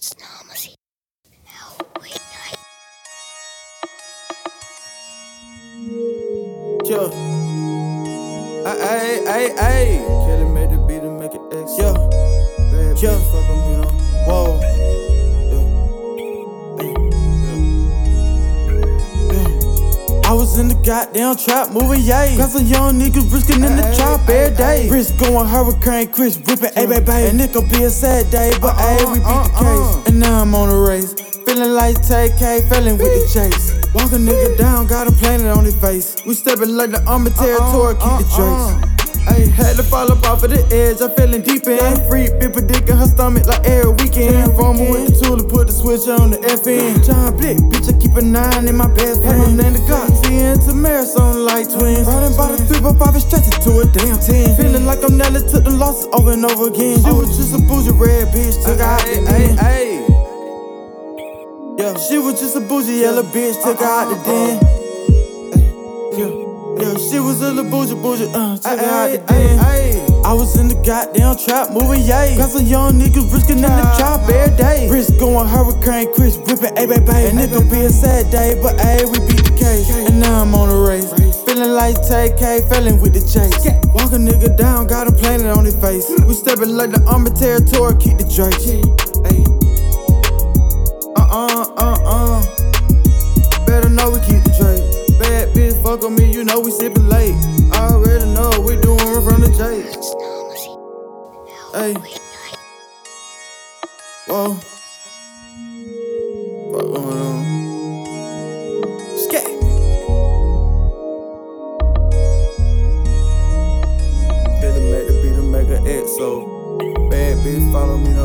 Snamasy. Now we night. Yeah. Ay, ay, ay, ay. Kelly made the beat and make it X. Yeah. Bad yeah. I was in the goddamn trap moving, yay. Got some young niggas risking in the trap every day. ay. Wrist going hurricane, Chris whipping, a baby. And it could be a sad day, but Uh-uh, we beat the uh-uh. case. And now I'm on the race. Feeling like TK, feeling with the chase. Walk a nigga down, got a planet on his face. We stepping like the army uh-uh, territory, keep the uh-uh. trace. Had to fall up off of the edge, I'm feeling deep in. Free, been predicting her stomach like every weekend. Former with the tool and put the switch on the FN. John Blick, bitch, I keep a nine in my best friend. Had my name the God, seeing to Marathon like twins. Riding by the three by five and stretching to a damn ten. Feeling like I'm Nelly, took the losses over and over again. She was just a bougie red bitch, took out the den. Yeah, she was just a bougie yellow bitch, took her out the uh-uh. den. Yeah, yeah, she was in the bougie bougie, uh, her out the den. I was in the goddamn trap moving, yay. Got some young niggas risking in the trap every day. Risk going hurricane, Chris whipping, ay, baby. And it could be a sad day, but ay, we beat the case. And now I'm on the race. Feeling like TK, feeling with the chase. Walk a nigga down, got a planet on his face. We stepping like the army territory, keep the Drake. Uh uh uh uh. Better know we keep the trade. Bad bitch, fuck on me, you know Hey. Whoa. What going on? Skate. Be the maker, be the mega XO. Bad bitch, follow me.